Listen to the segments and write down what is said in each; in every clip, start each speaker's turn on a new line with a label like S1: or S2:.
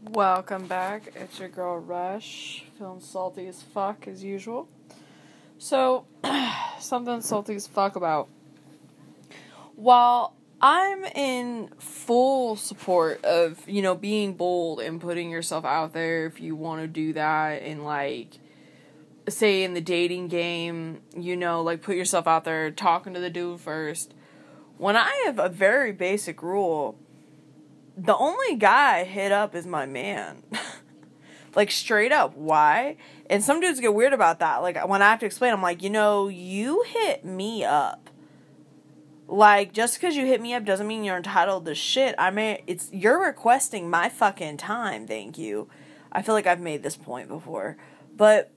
S1: Welcome back. It's your girl Rush, feeling salty as fuck as usual. So, something salty as fuck about. While I'm in full support of, you know, being bold and putting yourself out there if you want to do that and like say in the dating game, you know, like put yourself out there talking to the dude first. When I have a very basic rule, the only guy I hit up is my man. like straight up. Why? And some dudes get weird about that. Like when I have to explain, I'm like, you know, you hit me up. Like just because you hit me up doesn't mean you're entitled to shit. I mean, it's you're requesting my fucking time. Thank you. I feel like I've made this point before, but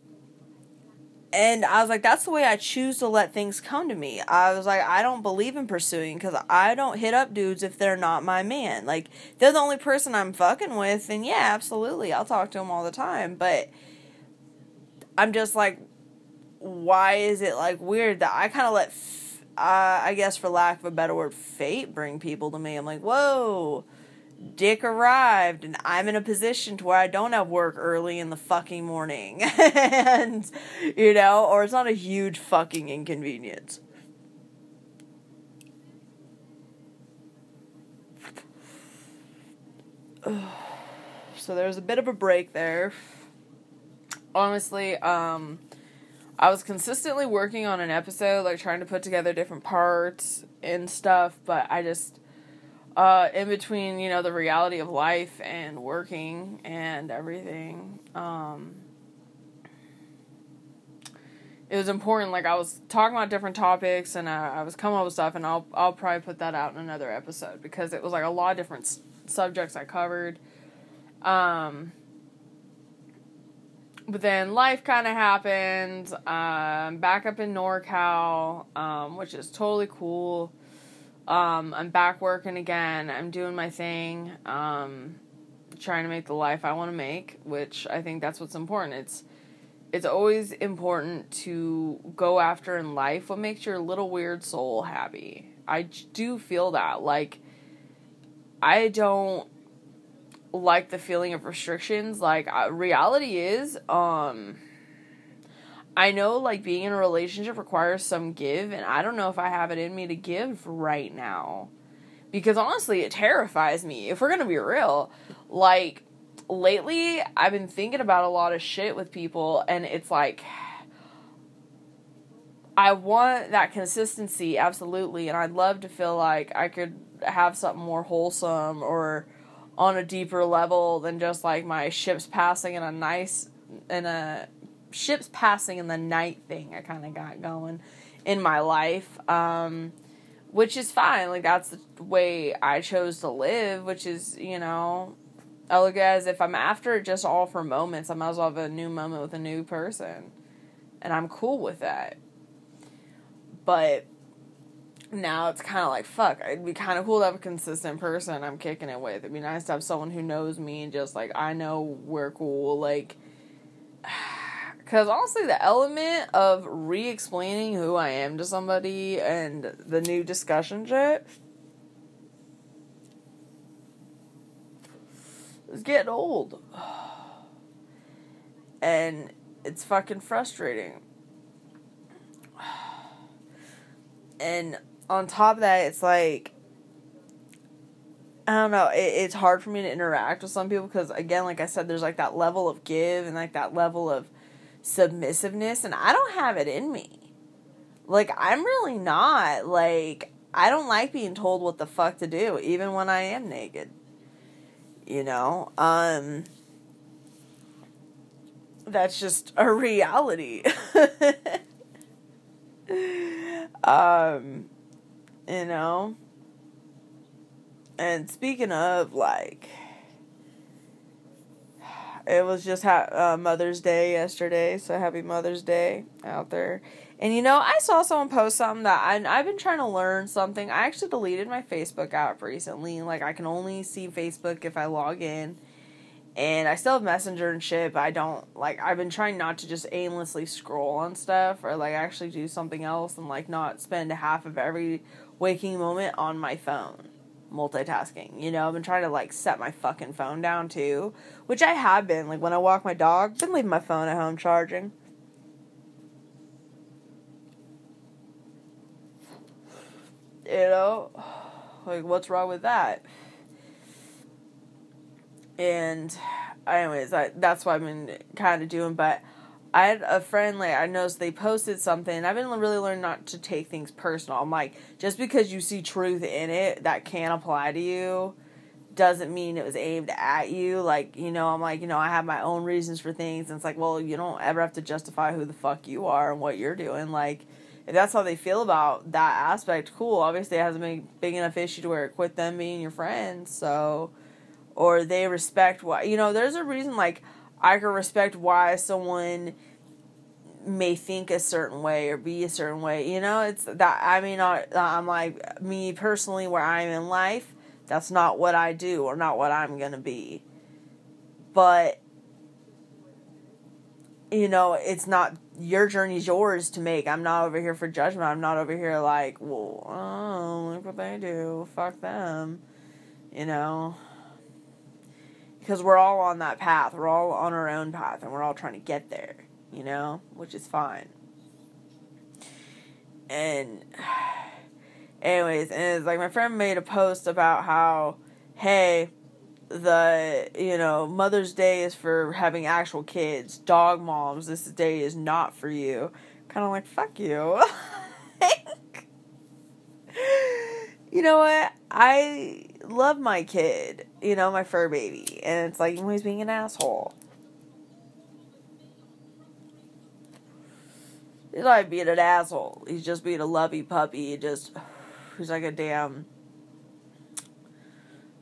S1: and I was like, that's the way I choose to let things come to me. I was like, I don't believe in pursuing because I don't hit up dudes if they're not my man. Like, they're the only person I'm fucking with, and yeah, absolutely, I'll talk to them all the time. But I'm just like, why is it like weird that I kind of let, f- uh, I guess for lack of a better word, fate bring people to me? I'm like, whoa Dick arrived and I'm in a position to where I don't have work early in the fucking morning. and, you know, or it's not a huge fucking inconvenience. so there's a bit of a break there. Honestly, um, I was consistently working on an episode, like trying to put together different parts and stuff, but I just uh, in between, you know, the reality of life and working and everything. Um, it was important. Like I was talking about different topics, and I, I was coming up with stuff, and I'll I'll probably put that out in another episode because it was like a lot of different s- subjects I covered. Um, but then life kind of happened. Um, back up in NorCal, um, which is totally cool. Um, I'm back working again. I'm doing my thing. Um, trying to make the life I want to make, which I think that's what's important. It's it's always important to go after in life what makes your little weird soul happy. I do feel that. Like I don't like the feeling of restrictions. Like uh, reality is um I know like being in a relationship requires some give, and I don't know if I have it in me to give right now. Because honestly, it terrifies me. If we're gonna be real, like lately, I've been thinking about a lot of shit with people, and it's like, I want that consistency, absolutely, and I'd love to feel like I could have something more wholesome or on a deeper level than just like my ships passing in a nice in a ships passing in the night thing I kind of got going in my life. Um, which is fine. Like that's the way I chose to live, which is, you know, I look at as if I'm after just all for moments, I might as well have a new moment with a new person. And I'm cool with that. But now it's kind of like, fuck, it'd be kind of cool to have a consistent person I'm kicking it with. It'd be nice to have someone who knows me and just like, I know we're cool. Like, because honestly, the element of re explaining who I am to somebody and the new discussion shit is getting old. And it's fucking frustrating. And on top of that, it's like, I don't know. It, it's hard for me to interact with some people because, again, like I said, there's like that level of give and like that level of submissiveness and I don't have it in me. Like I'm really not like I don't like being told what the fuck to do even when I am naked. You know? Um that's just a reality. um you know? And speaking of like it was just ha- uh, Mother's Day yesterday, so happy Mother's Day out there. And you know, I saw someone post something that I, I've been trying to learn something. I actually deleted my Facebook app recently. Like, I can only see Facebook if I log in. And I still have Messenger and shit, but I don't, like, I've been trying not to just aimlessly scroll on stuff or, like, actually do something else and, like, not spend half of every waking moment on my phone. Multitasking. You know, I've been trying to like set my fucking phone down too, which I have been. Like when I walk my dog, been leaving my phone at home charging. You know, like what's wrong with that? And, anyways, I, that's what I've been kind of doing. But I had a friend like I noticed they posted something. I've been really learning not to take things personal. I'm like, just because you see truth in it that can apply to you doesn't mean it was aimed at you. Like, you know, I'm like, you know, I have my own reasons for things and it's like, well, you don't ever have to justify who the fuck you are and what you're doing. Like, if that's how they feel about that aspect, cool. Obviously it hasn't been big enough issue to where it quit them being your friends, so or they respect what you know, there's a reason like I can respect why someone may think a certain way or be a certain way. You know, it's that I mean, I'm like me personally, where I'm in life, that's not what I do or not what I'm gonna be. But you know, it's not your journey's yours to make. I'm not over here for judgment. I'm not over here like, well, oh, look what they do. Fuck them. You know because we're all on that path. We're all on our own path and we're all trying to get there, you know, which is fine. And, anyways, and it's like my friend made a post about how, hey, the, you know, Mother's Day is for having actual kids, dog moms, this day is not for you. Kind of like, fuck you. you know what? I love my kid, you know, my fur baby, and it's like he's being an asshole. He's not being an asshole. He's just being a lovey puppy. He just, he's like a damn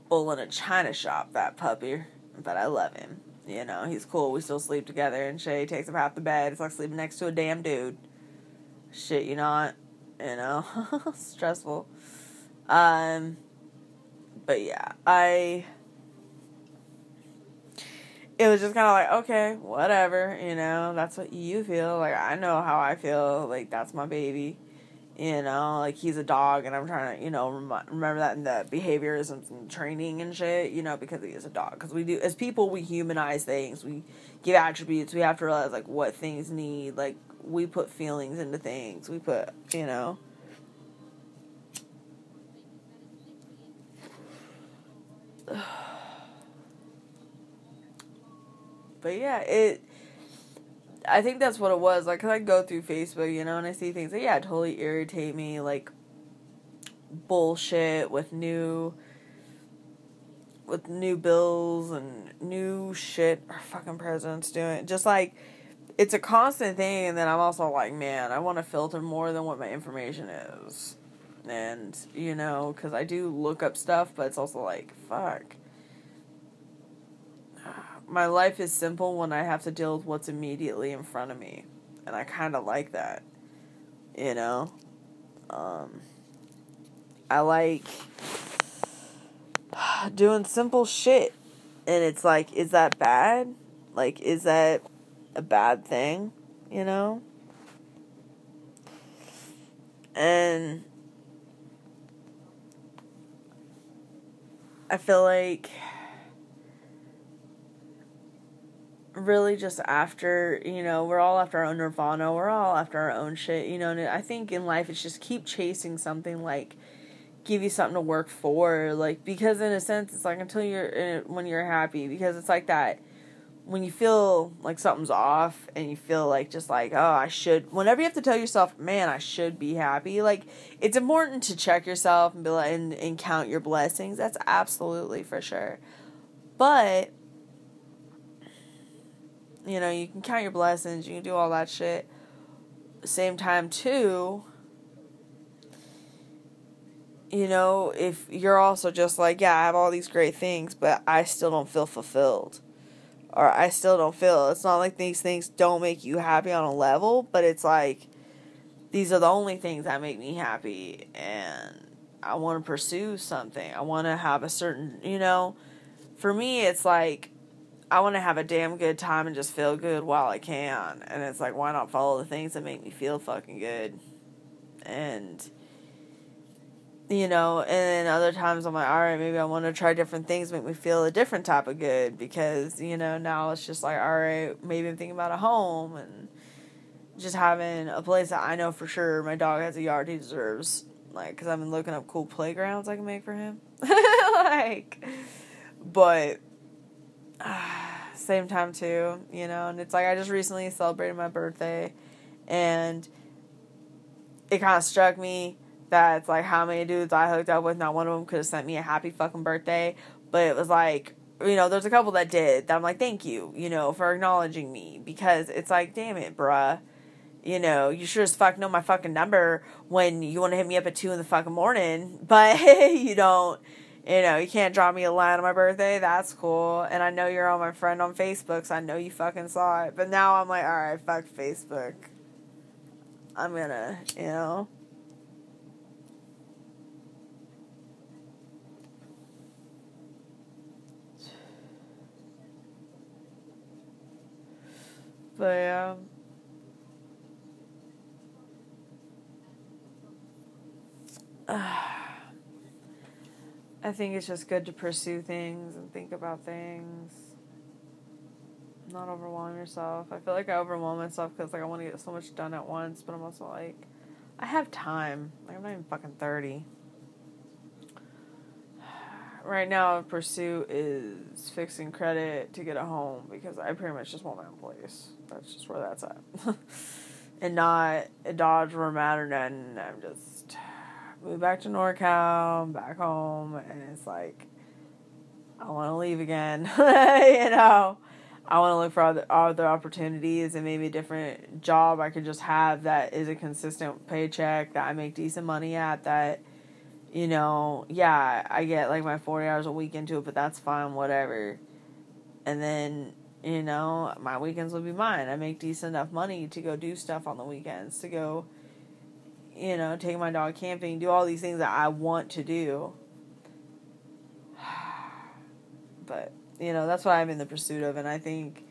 S1: bull in a china shop. That puppy, but I love him. You know, he's cool. We still sleep together, and Shay takes up half the bed. It's like sleeping next to a damn dude. Shit, you not. You know, stressful. Um, but yeah, I. It was just kind of like, okay, whatever, you know, that's what you feel. Like, I know how I feel. Like, that's my baby. You know, like, he's a dog, and I'm trying to, you know, rem- remember that in the behaviorism and training and shit, you know, because he is a dog. Because we do, as people, we humanize things. We give attributes. We have to realize, like, what things need. Like, we put feelings into things. We put, you know but yeah, it. I think that's what it was. Like, I go through Facebook, you know, and I see things that yeah totally irritate me, like bullshit with new with new bills and new shit our fucking president's doing. Just like it's a constant thing, and then I'm also like, man, I want to filter more than what my information is, and you know, because I do look up stuff, but it's also like, fuck my life is simple when I have to deal with what's immediately in front of me. And I kind of like that. You know? Um, I like doing simple shit. And it's like, is that bad? Like, is that a bad thing? You know? And I feel like really just after, you know, we're all after our own nirvana, we're all after our own shit, you know, and I think in life it's just keep chasing something like give you something to work for, like because in a sense it's like until you're eh, when you're happy because it's like that when you feel like something's off and you feel like just like oh I should whenever you have to tell yourself man I should be happy like it's important to check yourself and be like and, and count your blessings that's absolutely for sure but you know, you can count your blessings, you can do all that shit. Same time, too, you know, if you're also just like, yeah, I have all these great things, but I still don't feel fulfilled. Or I still don't feel. It's not like these things don't make you happy on a level, but it's like these are the only things that make me happy and I want to pursue something. I want to have a certain, you know, for me it's like I want to have a damn good time and just feel good while I can. And it's like, why not follow the things that make me feel fucking good? And you know, and other times I'm like, all right, maybe I want to try different things, make me feel a different type of good because, you know, now it's just like, all right, maybe I'm thinking about a home and just having a place that I know for sure my dog has a yard he deserves. Like, because I've been looking up cool playgrounds I can make for him. like, but uh, same time too, you know, and it's like I just recently celebrated my birthday and it kind of struck me that it's like how many dudes I hooked up with, not one of them could have sent me a happy fucking birthday, but it was like, you know, there's a couple that did that I'm like, thank you, you know, for acknowledging me because it's like, damn it, bruh. You know, you sure as fuck know my fucking number when you want to hit me up at two in the fucking morning, but you don't, you know, you can't drop me a line on my birthday. That's cool. And I know you're on my friend on Facebook, so I know you fucking saw it. But now I'm like, all right, fuck Facebook. I'm gonna, you know. But yeah. Um, I think it's just good to pursue things and think about things. Not overwhelm yourself. I feel like I overwhelm myself because like I want to get so much done at once, but I'm also like, I have time. Like I'm not even fucking thirty. Right now, pursuit is fixing credit to get a home because I pretty much just want my own place. That's just where that's at, and not a Dodge or a or nothing. I'm just move back to NorCal, back home, and it's like I want to leave again. you know, I want to look for other other opportunities and maybe a different job I could just have that is a consistent paycheck that I make decent money at. That you know, yeah, I get like my forty hours a week into it, but that's fine, whatever. And then you know, my weekends will be mine. I make decent enough money to go do stuff on the weekends, to go you know, take my dog camping, do all these things that I want to do. But, you know, that's what I'm in the pursuit of, and I think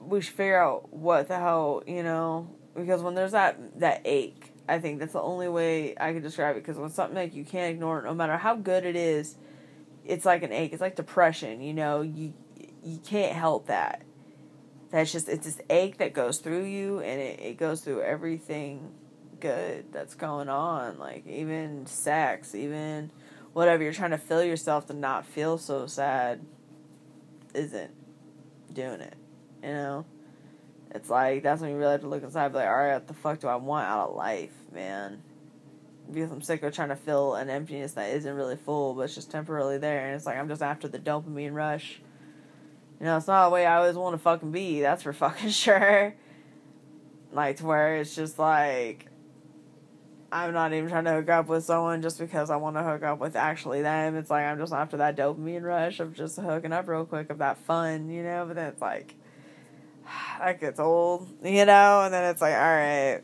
S1: we should figure out what the hell, you know, because when there's that that ache, I think that's the only way I can describe it. Because when something like you can't ignore it, no matter how good it is, it's like an ache. It's like depression. You know, you you can't help that that's just it's this ache that goes through you and it, it goes through everything good that's going on like even sex even whatever you're trying to fill yourself to not feel so sad isn't doing it you know it's like that's when you really have to look inside be like all right what the fuck do i want out of life man because i'm sick of trying to fill an emptiness that isn't really full but it's just temporarily there and it's like i'm just after the dopamine rush you know, it's not the way I always want to fucking be, that's for fucking sure. Like, to where it's just like, I'm not even trying to hook up with someone just because I want to hook up with actually them. It's like I'm just after that dopamine rush of just hooking up real quick of that fun, you know? But then it's like, that gets old, you know? And then it's like, all right,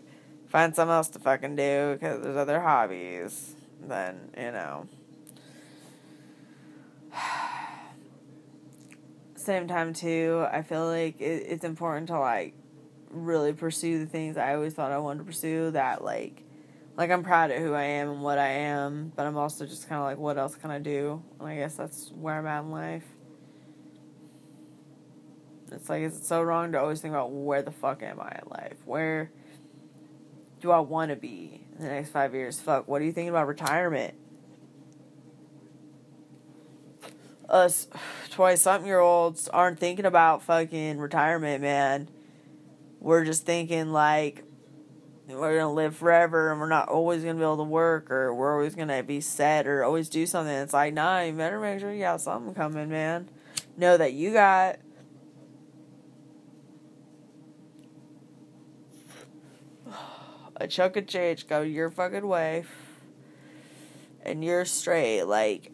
S1: find something else to fucking do because there's other hobbies. Then, you know. same time too, I feel like it, it's important to like really pursue the things I always thought I wanted to pursue. That like, like I'm proud of who I am and what I am, but I'm also just kind of like, what else can I do? And I guess that's where I'm at in life. It's like, is it so wrong to always think about where the fuck am I in life? Where do I want to be in the next five years? Fuck, what are you thinking about retirement? us 20 something year olds aren't thinking about fucking retirement, man. We're just thinking like we're gonna live forever and we're not always gonna be able to work or we're always gonna be set or always do something. It's like, nah, you better make sure you got something coming, man. Know that you got a chunk of change go your fucking way and you're straight. Like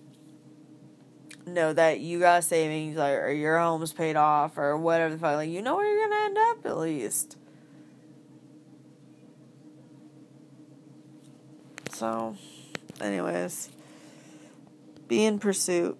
S1: know that you got savings or, or your home's paid off or whatever the fuck. Like, you know where you're gonna end up at least. So, anyways, be in pursuit.